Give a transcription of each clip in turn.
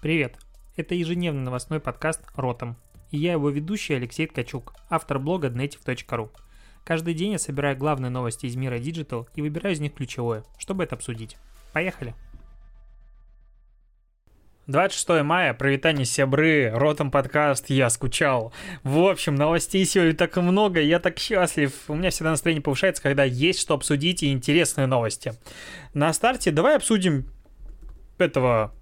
Привет! Это ежедневный новостной подкаст «Ротом». И я его ведущий Алексей Ткачук, автор блога dnetiv.ru. Каждый день я собираю главные новости из мира Digital и выбираю из них ключевое, чтобы это обсудить. Поехали! 26 мая, провитание сябры, ротом подкаст, я скучал. В общем, новостей сегодня так много, я так счастлив. У меня всегда настроение повышается, когда есть что обсудить и интересные новости. На старте давай обсудим этого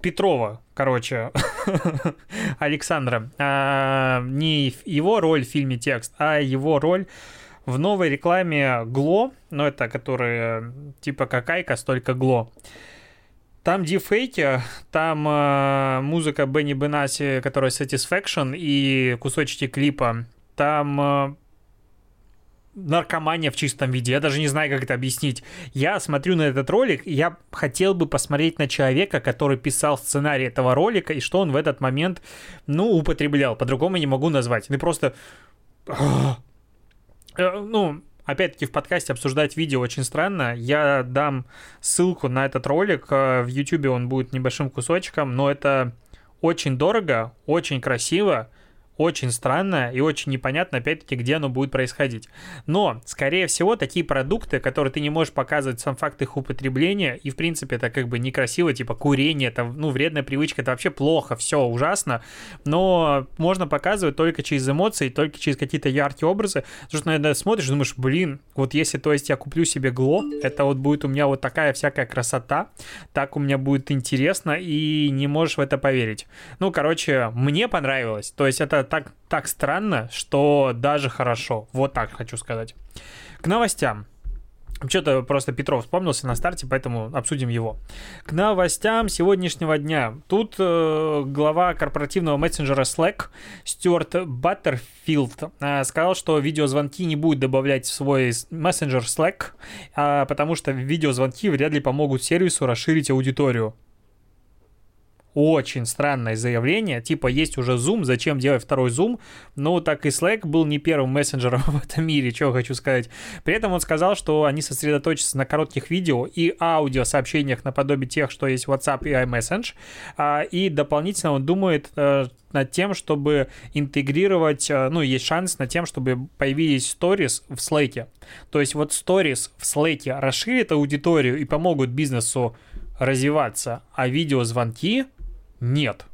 Петрова, короче, Александра. А, не его роль в фильме «Текст», а его роль в новой рекламе glo, ну это которая типа как IQOS, только glo. Там дипфейки, там э, музыка Бенни Бенасси, которая Satisfaction, и кусочки клипа. Там э, наркомания в чистом виде. Я даже не знаю, как это объяснить. Я смотрю на этот ролик, я хотел бы посмотреть на человека, который писал сценарий этого ролика, и что он в этот момент, ну, употреблял. По-другому не могу назвать. Ну, просто... Э, ну, опять-таки в подкасте обсуждать видео очень странно. Я дам ссылку на этот ролик. Э, в YouTube он будет небольшим кусочком, но это очень дорого, очень красиво очень странно и очень непонятно, опять-таки, где оно будет происходить. Но, скорее всего, такие продукты, которые ты не можешь показывать сам факт их употребления, и, в принципе, это как бы некрасиво, типа курение, это, ну, вредная привычка, это вообще плохо, все ужасно, но можно показывать только через эмоции, только через какие-то яркие образы, потому что, наверное, смотришь, думаешь, блин, вот если, то есть, я куплю себе гло, это вот будет у меня вот такая всякая красота, так у меня будет интересно, и не можешь в это поверить. Ну, короче, мне понравилось, то есть, это так, так странно, что даже хорошо. Вот так хочу сказать. К новостям. Что-то просто Петров вспомнился на старте, поэтому обсудим его. К новостям сегодняшнего дня. Тут э, глава корпоративного мессенджера Slack Стюарт Баттерфилд э, сказал, что видеозвонки не будет добавлять в свой мессенджер Slack, э, потому что видеозвонки вряд ли помогут сервису расширить аудиторию очень странное заявление, типа есть уже Zoom, зачем делать второй Zoom? Ну, так и Slack был не первым мессенджером в этом мире, что хочу сказать. При этом он сказал, что они сосредоточатся на коротких видео и аудио сообщениях наподобие тех, что есть WhatsApp и iMessage, а, и дополнительно он думает э, над тем, чтобы интегрировать, э, ну, есть шанс над тем, чтобы появились stories в Slack. То есть вот stories в Slack расширят аудиторию и помогут бизнесу развиваться, а видеозвонки нет.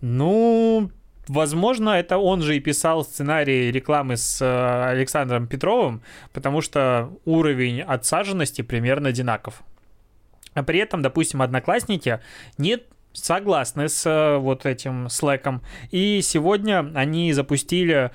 Ну, возможно, это он же и писал сценарий рекламы с э, Александром Петровым, потому что уровень отсаженности примерно одинаков. А при этом, допустим, одноклассники нет согласны с э, вот этим Slack. И сегодня они запустили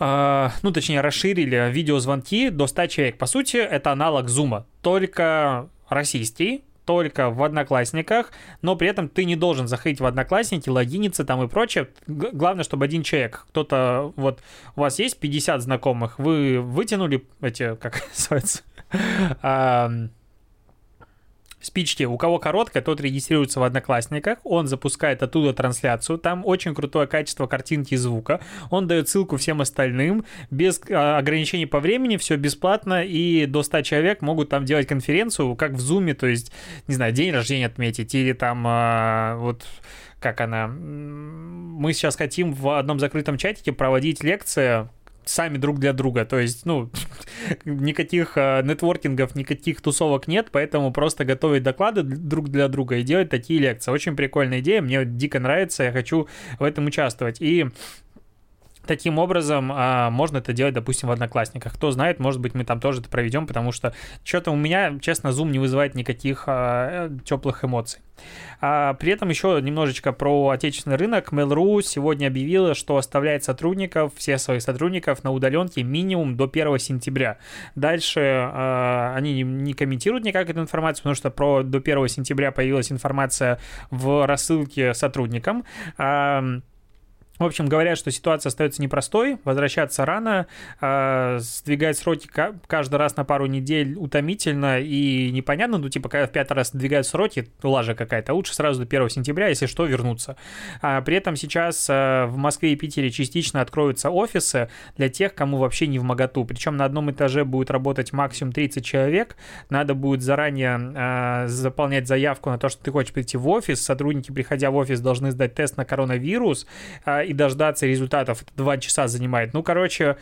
Uh, ну, точнее, расширили видеозвонки до 100 человек. По сути, это аналог Зума, только российский, только в Одноклассниках, но при этом ты не должен заходить в Одноклассники, логиниться там и прочее. Главное, чтобы один человек, кто-то, вот у вас есть 50 знакомых, вы вытянули эти, как называется, спички. У кого короткая, тот регистрируется в Одноклассниках, он запускает оттуда трансляцию, там очень крутое качество картинки и звука, он дает ссылку всем остальным, без а, ограничений по времени, все бесплатно, и до 100 человек могут там делать конференцию, как в Зуме, то есть, не знаю, день рождения отметить, или там а, вот как она, мы сейчас хотим в одном закрытом чатике проводить лекции сами друг для друга. То есть, ну, никаких э, нетворкингов, никаких тусовок нет, поэтому просто готовить доклады друг для друга и делать такие лекции. Очень прикольная идея, мне дико нравится, я хочу в этом участвовать. И таким образом а, можно это делать, допустим, в Одноклассниках. Кто знает, может быть, мы там тоже это проведем, потому что что-то у меня, честно, Zoom не вызывает никаких а, теплых эмоций. А, при этом еще немножечко про отечественный рынок. Mail.ru сегодня объявила, что оставляет сотрудников, всех своих сотрудников на удаленке минимум до 1 сентября. Дальше а, они не, не комментируют никак эту информацию, потому что про до 1 сентября появилась информация в рассылке сотрудникам. А, В общем, говорят, что ситуация остается непростой, возвращаться рано, э, сдвигать сроки каждый раз на пару недель утомительно и непонятно, ну, типа, когда в пятый раз сдвигают сроки, лажа какая-то, лучше сразу до 1 сентября, если что, вернуться. А при этом сейчас э, в Москве и Питере частично откроются офисы для тех, кому вообще не в моготу, причем на одном этаже будет работать максимум 30 человек, надо будет заранее э, заполнять заявку на то, что ты хочешь прийти в офис, сотрудники, приходя в офис, должны сдать тест на коронавирус, и дождаться результатов два часа занимает. Ну, короче,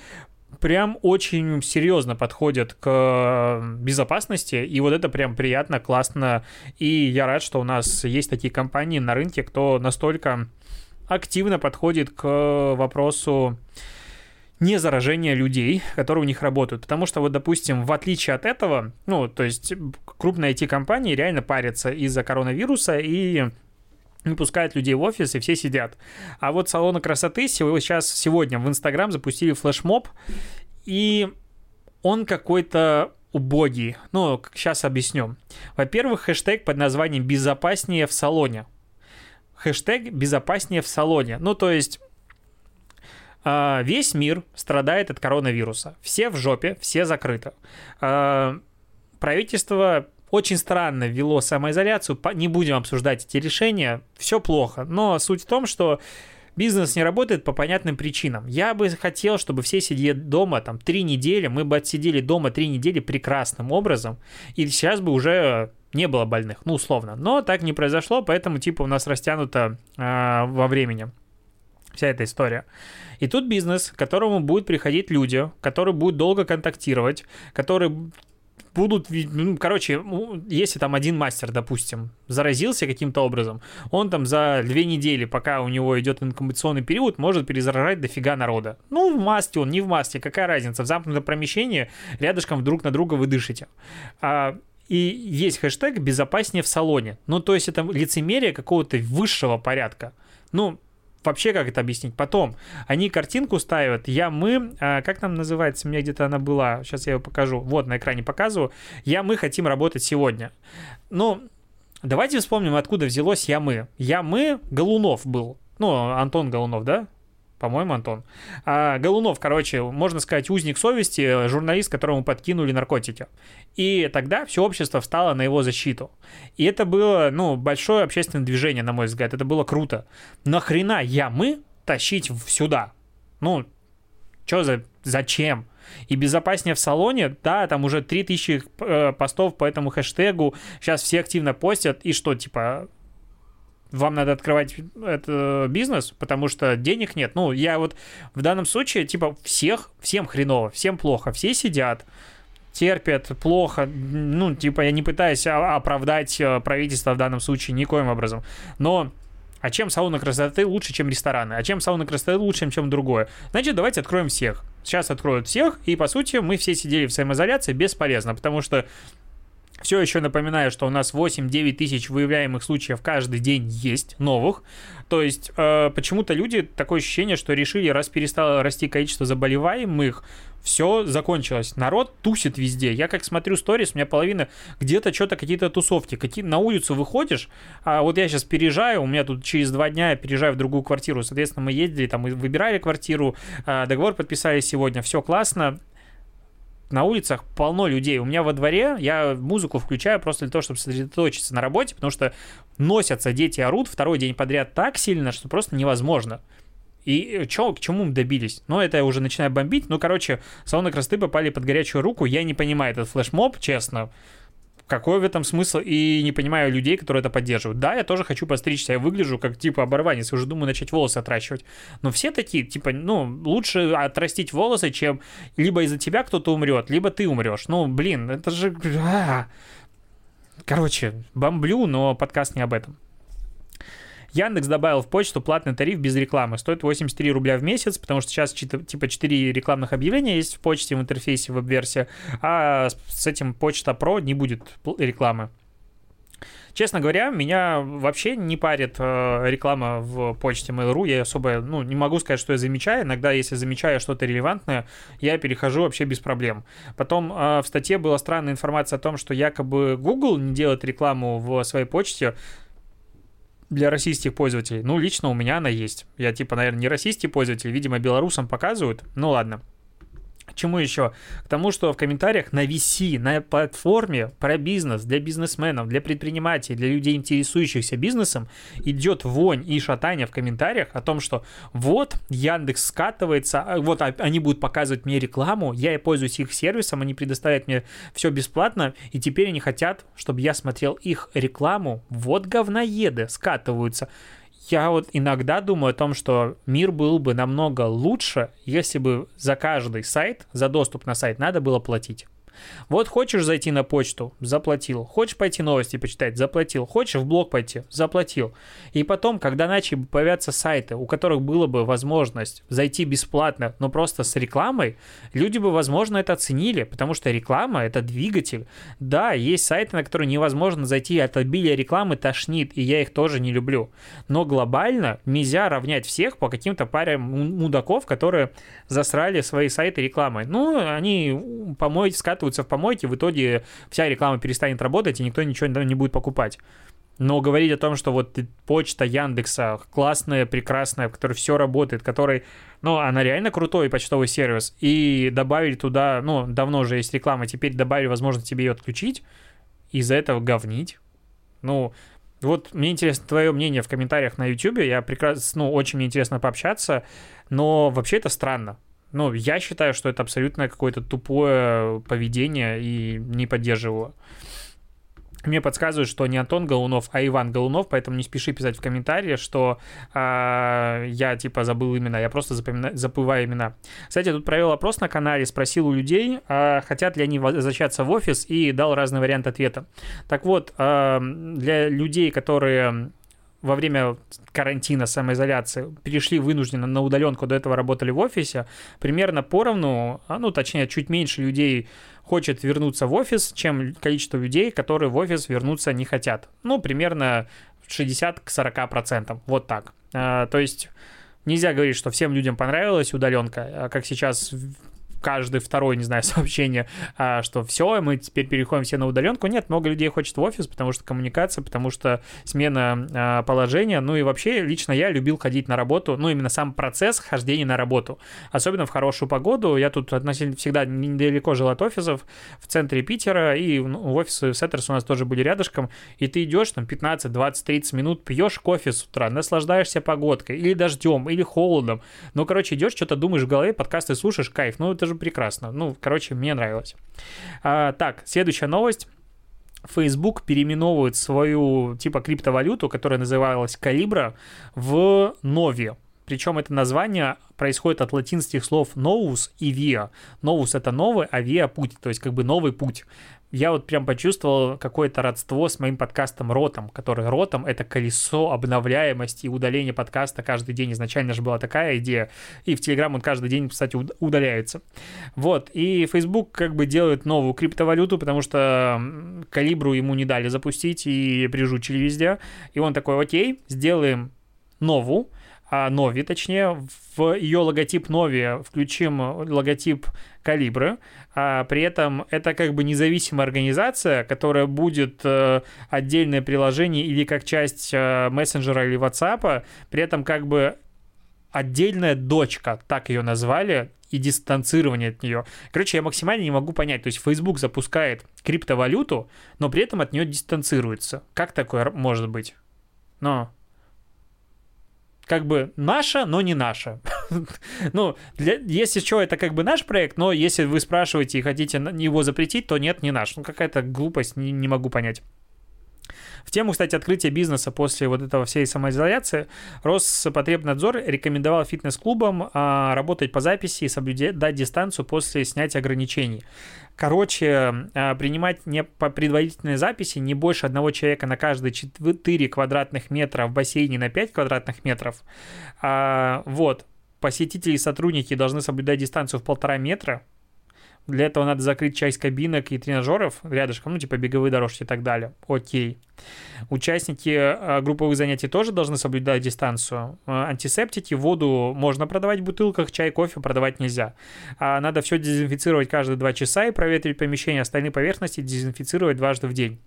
прям очень серьезно подходят к безопасности, и вот это прям приятно, классно, и я рад, что у нас есть такие компании на рынке, кто настолько активно подходит к вопросу не заражения людей, которые у них работают. Потому что, вот, допустим, в отличие от этого, ну, то есть крупные IT-компании реально парятся из-за коронавируса и не пускают людей в офис, и все сидят. А вот салоны красоты сейчас, сегодня в Инстаграм запустили флешмоб, и он какой-то убогий. Ну, сейчас объясню. Во-первых, хэштег под названием «Безопаснее в салоне». Хэштег «Безопаснее в салоне». Ну, то есть а, весь мир страдает от коронавируса. Все в жопе, все закрыты. А, правительство очень странно ввело самоизоляцию. Не будем обсуждать эти решения. Все плохо. Но суть в том, что бизнес не работает по понятным причинам. Я бы хотел, чтобы все сидели дома там три недели, мы бы отсидели дома три недели прекрасным образом, и сейчас бы уже не было больных, ну, условно. Но так не произошло, поэтому, типа, у нас растянуто э, во времени вся эта история. И тут бизнес, к которому будут приходить люди, которые будут долго контактировать, которые будут, ну, короче, если там один мастер, допустим, заразился каким-то образом, он там за две недели, пока у него идет инкубационный период, может перезаражать дофига народа. Ну, в маске он, не в маске, какая разница? В замкнутом помещении рядышком друг на друга вы дышите. А, и есть хэштег «безопаснее в салоне». Ну, то есть это лицемерие какого-то высшего порядка. Ну, вообще как это объяснить? Потом, они картинку ставят, я, мы, а, как там называется, у меня где-то она была, сейчас я ее покажу, вот на экране показываю, я, мы хотим работать сегодня. Ну, давайте вспомним, откуда взялось я, мы. Я, мы, Голунов был, ну, Антон Голунов, да? По-моему, Антон. А, Голунов, короче, можно сказать, узник совести, журналист, которому подкинули наркотики. И тогда все общество встало на его защиту. И это было, ну, большое общественное движение, на мой взгляд. Это было круто. Нахрена я, мы тащить сюда? Ну, что за... Зачем? И безопаснее в салоне, да, там уже 3000 э, постов по этому хэштегу, сейчас все активно постят, и что, типа, вам надо открывать это бизнес, потому что денег нет. Ну, я вот в данном случае, типа, всех, всем хреново, всем плохо, все сидят, терпят, плохо, ну, типа, я не пытаюсь оправдать э, правительство в данном случае никоим образом, но а чем салоны красоты лучше, чем рестораны? А чем салоны красоты лучше, чем другое? Значит, давайте откроем всех. Сейчас откроют всех, и, по сути, мы все сидели в самоизоляции бесполезно, потому что все еще напоминаю, что у нас 8-9 тысяч выявляемых случаев каждый день есть новых. То есть э, почему-то люди, такое ощущение, что решили, раз перестало расти количество заболеваемых, все закончилось. Народ тусит везде. Я как смотрю сторис, у меня половина где-то что-то, какие-то тусовки. Какие, на улицу выходишь, а вот я сейчас переезжаю, у меня тут через два дня я переезжаю в другую квартиру. Соответственно, мы ездили, там, выбирали квартиру, э, договор подписали сегодня, все классно на улицах полно людей. У меня во дворе я музыку включаю просто для того, чтобы сосредоточиться на работе, потому что носятся дети, орут второй день подряд так сильно, что просто невозможно. И чё, к чему мы добились? Ну, это я уже начинаю бомбить. Ну, короче, салоны красоты попали под горячую руку. Я не понимаю этот флешмоб, честно какой в этом смысл, и не понимаю людей, которые это поддерживают. Да, я тоже хочу постричься, я выгляжу как, типа, оборванец, уже думаю начать волосы отращивать. Но все такие, типа, ну, лучше отрастить волосы, чем либо из-за тебя кто-то умрет, либо ты умрешь. Ну, блин, это же... А! Короче, бомблю, но подкаст не об этом. Яндекс добавил в почту платный тариф без рекламы. Стоит 83 рубля в месяц, потому что сейчас типа 4 рекламных объявления есть в почте, в интерфейсе, в веб-версии, а с этим почта Pro не будет рекламы. Честно говоря, меня вообще не парит э, реклама в почте Mail.ru. Я особо, ну, не могу сказать, что я замечаю. Иногда, если замечаю что-то релевантное, я перехожу вообще без проблем. Потом э, в статье была странная информация о том, что якобы Google не делает рекламу в своей почте для российских пользователей? Ну, лично у меня она есть. Я, типа, наверное, не российский пользователь, видимо, белорусам показывают. Ну, ладно. Чему еще? К тому, что в комментариях на VC, на платформе про бизнес, для бизнесменов, для предпринимателей, для людей, интересующихся бизнесом, идет вонь и шатание в комментариях о том, что вот Яндекс скатывается, а, вот они будут показывать мне рекламу, я и пользуюсь их сервисом, они предоставляют мне все бесплатно, и теперь они хотят, чтобы я смотрел их рекламу. Вот говноеды скатываются я вот иногда думаю о том, что мир был бы намного лучше, если бы за каждый сайт, за доступ на сайт надо было платить. Вот хочешь зайти на почту, заплатил. Хочешь пойти новости почитать, заплатил. Хочешь в блог пойти, заплатил. И потом, когда начали появляться сайты, у которых было бы возможность зайти бесплатно, но просто с рекламой, люди бы, возможно, это оценили, потому что реклама — это двигатель. Да, есть сайты, на которые невозможно зайти, от обилия рекламы тошнит, и я их тоже не люблю. Но глобально нельзя равнять всех по каким-то паре мудаков, которые засрали свои сайты рекламой. Ну, они помой скатывают скатываются в помойки, в итоге вся реклама перестанет работать, и никто ничего не будет покупать. Но говорить о том, что вот почта Яндекса классная, прекрасная, в которой все работает, которой, ну, она реально крутой почтовый сервис, и добавили туда, ну, давно уже есть реклама, теперь добавили возможность тебе ее отключить, из-за этого говнить. Ну, вот мне интересно твое мнение в комментариях на YouTube, я прекрасно, ну, очень мне интересно пообщаться, но вообще это странно. Ну, я считаю, что это абсолютно какое-то тупое поведение и не поддерживаю. Мне подсказывают, что не Антон Голунов, а Иван Голунов, поэтому не спеши писать в комментарии, что э, я типа забыл имена, я просто запомина... забываю имена. Кстати, я тут провел опрос на канале, спросил у людей, э, хотят ли они возвращаться в офис, и дал разный вариант ответа. Так вот, э, для людей, которые во время карантина, самоизоляции, перешли вынужденно на удаленку, до этого работали в офисе, примерно поровну, а, ну, точнее, чуть меньше людей хочет вернуться в офис, чем количество людей, которые в офис вернуться не хотят. Ну, примерно 60 к 40 процентам, вот так. А, то есть нельзя говорить, что всем людям понравилась удаленка, а как сейчас каждый второй, не знаю, сообщение, а, что все, мы теперь переходим все на удаленку. Нет, много людей хочет в офис, потому что коммуникация, потому что смена а, положения. Ну и вообще, лично я любил ходить на работу, ну именно сам процесс хождения на работу. Особенно в хорошую погоду. Я тут относительно всегда недалеко жил от офисов, в центре Питера, и ну, офисы Сеттерс у нас тоже были рядышком. И ты идешь там 15, 20, 30 минут, пьешь кофе с утра, наслаждаешься погодкой, или дождем, или холодом. Ну, короче, идешь, что-то думаешь в голове, подкасты слушаешь, кайф. Ну, это же прекрасно. Ну, короче, мне нравилось. А, так, следующая новость. Facebook переименовывает свою типа криптовалюту, которая называлась Калибра, в Novi. Причем это название происходит от латинских слов novus и via. Novus это новый, а via путь, то есть как бы новый путь я вот прям почувствовал какое-то родство с моим подкастом Ротом, который Ротом — это колесо обновляемости и удаления подкаста каждый день. Изначально же была такая идея, и в Телеграм он каждый день, кстати, удаляется. Вот, и Facebook как бы делает новую криптовалюту, потому что Калибру ему не дали запустить и прижучили везде, и он такой, окей, сделаем новую, а Нови, точнее, в ее логотип Нови включим логотип Калибры. А при этом это как бы независимая организация, которая будет э, отдельное приложение или как часть э, мессенджера или WhatsApp, при этом как бы отдельная дочка, так ее назвали, и дистанцирование от нее. Короче, я максимально не могу понять. То есть Facebook запускает криптовалюту, но при этом от нее дистанцируется. Как такое может быть? Но как бы наша, но не наша. ну, для, если что, это как бы наш проект, но если вы спрашиваете и хотите его запретить, то нет, не наш. Ну, какая-то глупость, не, не могу понять. В тему, кстати, открытия бизнеса после вот этого всей самоизоляции Роспотребнадзор рекомендовал фитнес-клубам а, работать по записи и соблюдать дистанцию после снятия ограничений. Короче, а, принимать не по предварительной записи не больше одного человека на каждые 4 квадратных метра в бассейне на 5 квадратных метров. А, вот. Посетители и сотрудники должны соблюдать дистанцию в полтора метра для этого надо закрыть часть кабинок и тренажеров рядышком, ну, типа беговые дорожки и так далее. Окей. Участники э, групповых занятий тоже должны соблюдать дистанцию. Э, антисептики, воду можно продавать в бутылках, чай, кофе продавать нельзя. А надо все дезинфицировать каждые два часа и проветрить помещение, остальные поверхности дезинфицировать дважды в день.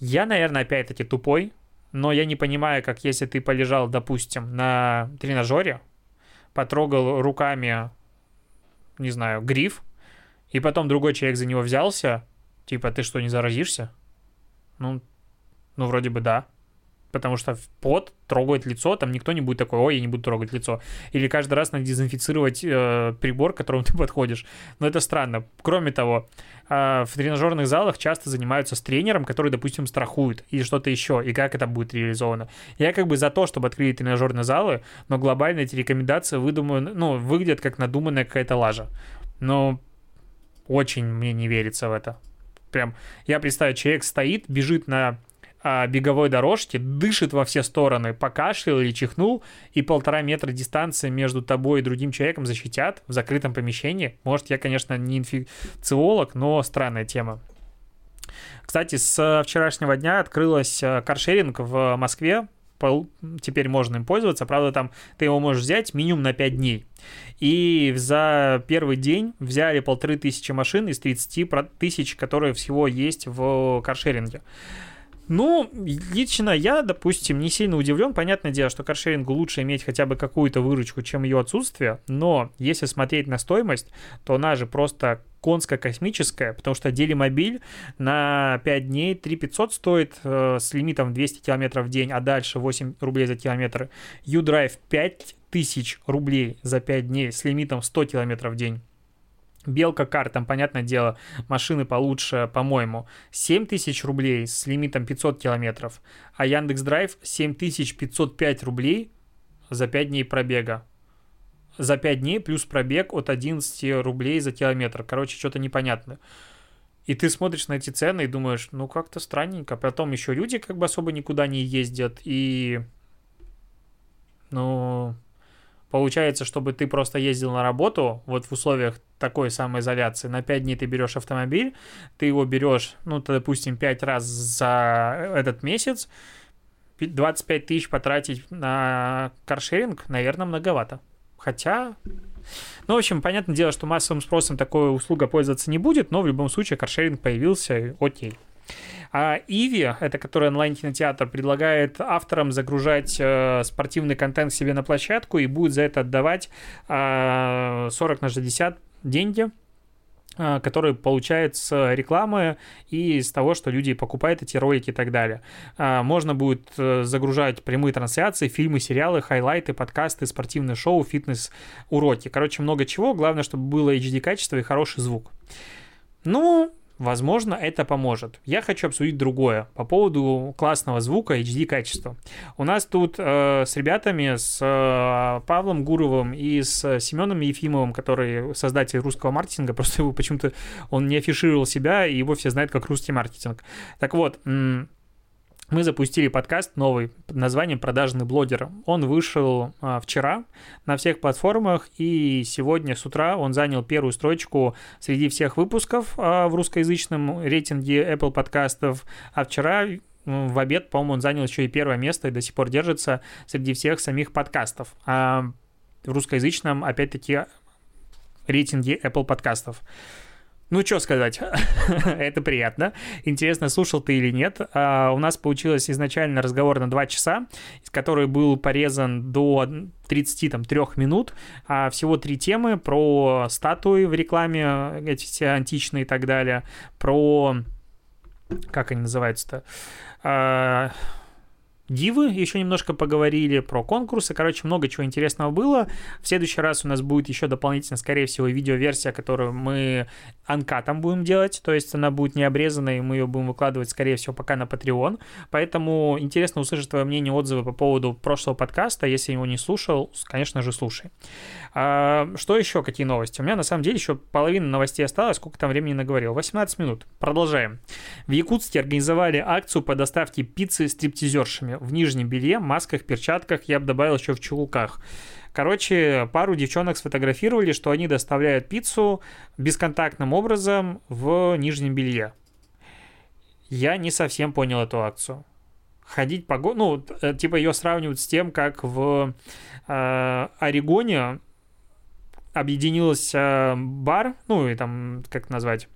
Я, наверное, опять-таки тупой, но я не понимаю, как если ты полежал, допустим, на тренажере, потрогал руками, не знаю, гриф, и потом другой человек за него взялся, типа, ты что, не заразишься? Ну, ну, вроде бы да потому что пот трогает лицо, там никто не будет такой, ой, я не буду трогать лицо. Или каждый раз надо дезинфицировать э, прибор, к которому ты подходишь. Но это странно. Кроме того, э, в тренажерных залах часто занимаются с тренером, который, допустим, страхует или что-то еще, и как это будет реализовано. Я как бы за то, чтобы открыли тренажерные залы, но глобально эти рекомендации выдуманы, ну, выглядят как надуманная какая-то лажа. Но очень мне не верится в это. Прям, я представляю, человек стоит, бежит на а, беговой дорожке, дышит во все стороны, покашлял или чихнул, и полтора метра дистанции между тобой и другим человеком защитят в закрытом помещении. Может, я, конечно, не инфекциолог, но странная тема. Кстати, с вчерашнего дня открылась э, каршеринг в Москве, теперь можно им пользоваться. Правда, там ты его можешь взять минимум на 5 дней. И за первый день взяли полторы тысячи машин из 30 тысяч, которые всего есть в каршеринге. Ну, лично я, допустим, не сильно удивлен. Понятное дело, что каршерингу лучше иметь хотя бы какую-то выручку, чем ее отсутствие. Но если смотреть на стоимость, то она же просто конско-космическая, потому что Делимобиль на 5 дней 3500 стоит э, с лимитом 200 км в день, а дальше 8 рублей за километр. U-Drive 5000 рублей за 5 дней с лимитом 100 км в день. Белка кар, там, понятное дело, машины получше, по-моему, 7 тысяч рублей с лимитом 500 километров, а Яндекс Драйв 7505 рублей за 5 дней пробега. За 5 дней плюс пробег от 11 рублей за километр. Короче, что-то непонятно. И ты смотришь на эти цены и думаешь, ну как-то странненько. Потом еще люди как бы особо никуда не ездят. И, ну, Получается, чтобы ты просто ездил на работу, вот в условиях такой самоизоляции, на 5 дней ты берешь автомобиль, ты его берешь, ну, допустим, 5 раз за этот месяц, 25 тысяч потратить на каршеринг, наверное, многовато. Хотя, ну, в общем, понятное дело, что массовым спросом такой услуга пользоваться не будет, но в любом случае каршеринг появился, окей. А Иви, это который онлайн-кинотеатр, предлагает авторам загружать э, спортивный контент себе на площадку и будет за это отдавать э, 40 на 60 деньги э, которые получают с рекламы и с того, что люди покупают эти ролики и так далее. А, можно будет э, загружать прямые трансляции, фильмы, сериалы, хайлайты, подкасты, спортивные шоу, фитнес-уроки. Короче, много чего. Главное, чтобы было HD-качество и хороший звук. Ну, Возможно, это поможет. Я хочу обсудить другое по поводу классного звука HD качества. У нас тут э, с ребятами, с э, Павлом Гуровым и с Семеном Ефимовым, который создатель русского маркетинга, просто его почему-то он не афишировал себя, и его все знают как русский маркетинг. Так вот, мы запустили подкаст новый под названием «Продажный блогер». Он вышел а, вчера на всех платформах, и сегодня с утра он занял первую строчку среди всех выпусков а, в русскоязычном рейтинге Apple подкастов, а вчера в обед, по-моему, он занял еще и первое место и до сих пор держится среди всех самих подкастов. А в русскоязычном, опять-таки, рейтинге Apple подкастов. Ну, что сказать, это приятно. Интересно, слушал ты или нет. А, у нас получилось изначально разговор на 2 часа, из который был порезан до 33 минут. А всего три темы про статуи в рекламе, эти все античные и так далее, про... Как они называются-то? А, дивы, еще немножко поговорили про конкурсы, короче, много чего интересного было. В следующий раз у нас будет еще дополнительно, скорее всего, видеоверсия, которую мы анкатом будем делать, то есть она будет не обрезанной, и мы ее будем выкладывать, скорее всего, пока на Patreon. Поэтому интересно услышать твое мнение, отзывы по поводу прошлого подкаста. Если его не слушал, конечно же, слушай. А, что еще, какие новости? У меня, на самом деле, еще половина новостей осталось, сколько там времени наговорил? 18 минут. Продолжаем. В Якутске организовали акцию по доставке пиццы стриптизершами в нижнем белье, масках, перчатках, я бы добавил еще в чулках. Короче, пару девчонок сфотографировали, что они доставляют пиццу бесконтактным образом в нижнем белье. Я не совсем понял эту акцию. Ходить по... Ну, э, типа ее сравнивают с тем, как в э, Орегоне объединился бар, ну и там, как назвать,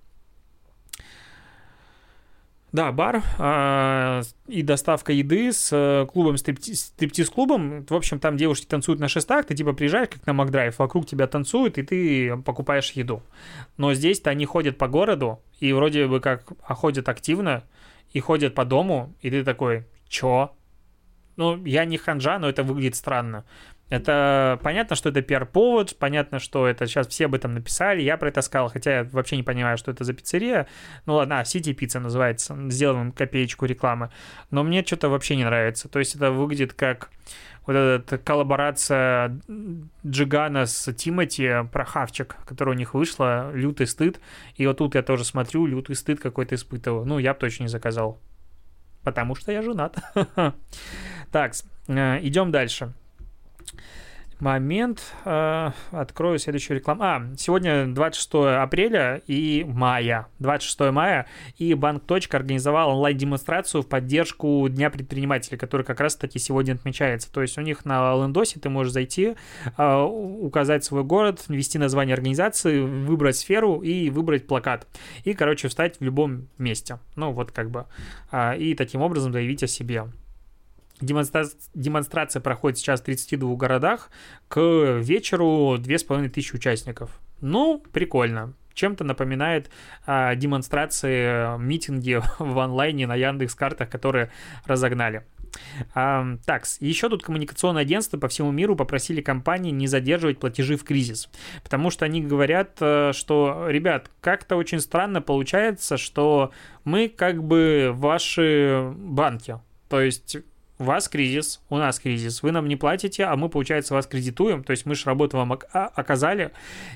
Да, бар э, и доставка еды с э, клубом, стриптиз-клубом. В общем, там девушки танцуют на шестах, ты типа приезжаешь, как на Макдрайв, вокруг тебя танцуют, и ты покупаешь еду. Но здесь-то они ходят по городу, и вроде бы как ходят активно, и ходят по дому, и ты такой, чё? Ну, я не ханжа, но это выглядит странно. Это понятно, что это пиар-повод, понятно, что это сейчас все об этом написали, я про это сказал, хотя я вообще не понимаю, что это за пиццерия. Ну ладно, а, Сити Пицца называется, сделаем копеечку рекламы. Но мне что-то вообще не нравится. То есть это выглядит как вот эта коллаборация Джигана с Тимати про хавчик, который у них вышла, лютый стыд. И вот тут я тоже смотрю, лютый стыд какой-то испытываю. Ну, я бы точно не заказал. Потому что я женат. Так, э, идем дальше момент. Э, открою следующую рекламу. А, сегодня 26 апреля и мая. 26 мая. И Банк Точка организовал онлайн-демонстрацию в поддержку Дня предпринимателей, который как раз, кстати, сегодня отмечается. То есть у них на лендосе ты можешь зайти, э, указать свой город, ввести название организации, выбрать сферу и выбрать плакат. И, короче, встать в любом месте. Ну, вот как бы. Э, и таким образом заявить о себе. Демонстра... Демонстрация проходит сейчас в 32 городах. К вечеру 2500 участников. Ну, прикольно. Чем-то напоминает а, демонстрации, митинги в онлайне на Яндекс картах, которые разогнали. А, так, еще тут коммуникационные агентства по всему миру попросили компании не задерживать платежи в кризис, потому что они говорят, э, что, ребят, как-то очень странно получается, что мы как бы ваши банки, то есть у вас кризис, у нас кризис, вы нам не платите, а мы, получается, вас кредитуем, то есть мы же работу вам а, оказали,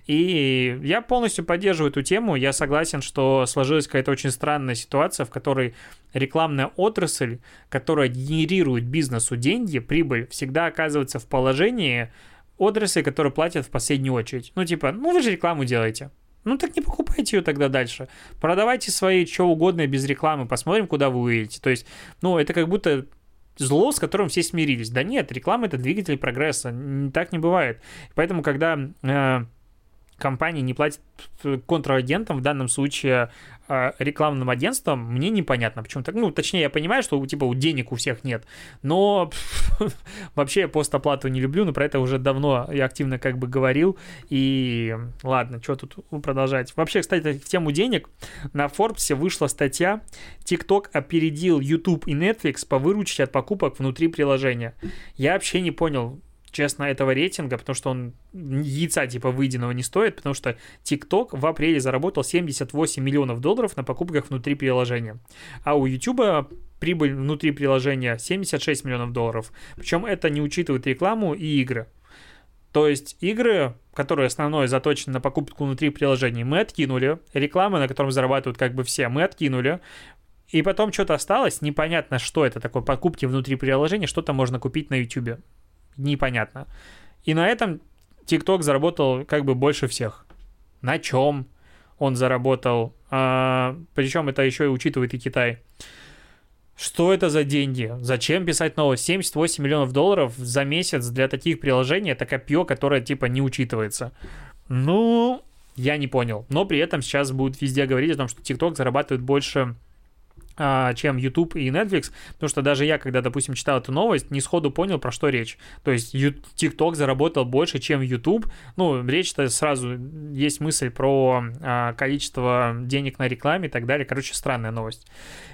и я полностью поддерживаю эту тему, я согласен, что сложилась какая-то очень странная ситуация, в которой рекламная отрасль, которая генерирует бизнесу деньги, прибыль, всегда оказывается в положении отрасли, которые платят в последнюю очередь. Ну, типа, ну вы же рекламу делаете, ну так не покупайте ее тогда дальше. Продавайте свои что угодно без рекламы, посмотрим, куда вы уедете. То есть, ну, это как будто зло, с которым все смирились. Да нет, реклама это двигатель прогресса. Так не бывает. Поэтому, когда э, компании не платят контрагентам, в данном случае э, рекламным агентствам, мне непонятно, почему так. Ну, точнее, я понимаю, что типа у денег у всех нет, но вообще я постоплату не люблю, но про это уже давно я активно как бы говорил. И ладно, что тут продолжать. Вообще, кстати, в тему денег на Forbes вышла статья TikTok опередил YouTube и Netflix по выручке от покупок внутри приложения. Я вообще не понял, честно, этого рейтинга, потому что он яйца типа выеденного не стоит, потому что TikTok в апреле заработал 78 миллионов долларов на покупках внутри приложения. А у YouTube прибыль внутри приложения 76 миллионов долларов. Причем это не учитывает рекламу и игры. То есть игры, которые основное заточены на покупку внутри приложения, мы откинули. Рекламы, на котором зарабатывают как бы все, мы откинули. И потом что-то осталось, непонятно, что это такое, покупки внутри приложения, что-то можно купить на YouTube непонятно. И на этом TikTok заработал как бы больше всех. На чем он заработал? А, причем это еще и учитывает и Китай. Что это за деньги? Зачем писать новость? 78 миллионов долларов за месяц для таких приложений это копье, которое типа не учитывается. Ну, я не понял. Но при этом сейчас будут везде говорить о том, что TikTok зарабатывает больше чем YouTube и Netflix, потому что даже я, когда, допустим, читал эту новость, не сходу понял, про что речь. То есть TikTok заработал больше, чем YouTube. Ну, речь-то сразу есть мысль про а, количество денег на рекламе и так далее. Короче, странная новость.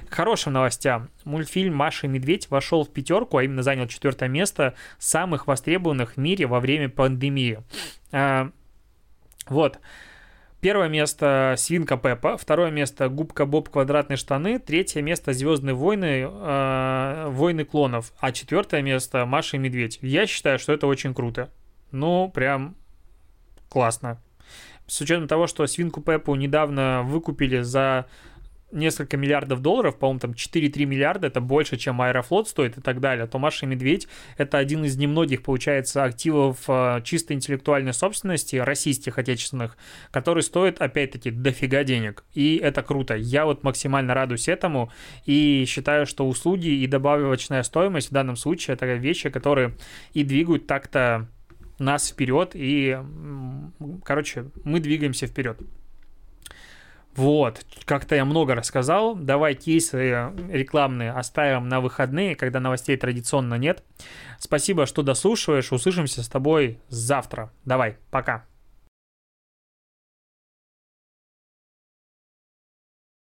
Хорошим новостям. Мультфильм «Маша и медведь» вошел в пятерку, а именно занял четвертое место самых востребованных в мире во время пандемии. А, вот. Первое место Свинка Пеппа, второе место Губка Боб Квадратные штаны, третье место Звездные войны, э, Войны клонов, а четвертое место Маша и Медведь. Я считаю, что это очень круто. Ну, прям классно. С учетом того, что Свинку Пеппу недавно выкупили за несколько миллиардов долларов, по-моему, там 4-3 миллиарда, это больше, чем Аэрофлот стоит и так далее, то Маша и Медведь — это один из немногих, получается, активов э, чисто интеллектуальной собственности, российских, отечественных, который стоит, опять-таки, дофига денег. И это круто. Я вот максимально радуюсь этому и считаю, что услуги и добавочная стоимость в данном случае — это вещи, которые и двигают так-то нас вперед, и, короче, мы двигаемся вперед. Вот, как-то я много рассказал. Давай кейсы рекламные оставим на выходные, когда новостей традиционно нет. Спасибо, что дослушиваешь. Услышимся с тобой завтра. Давай, пока.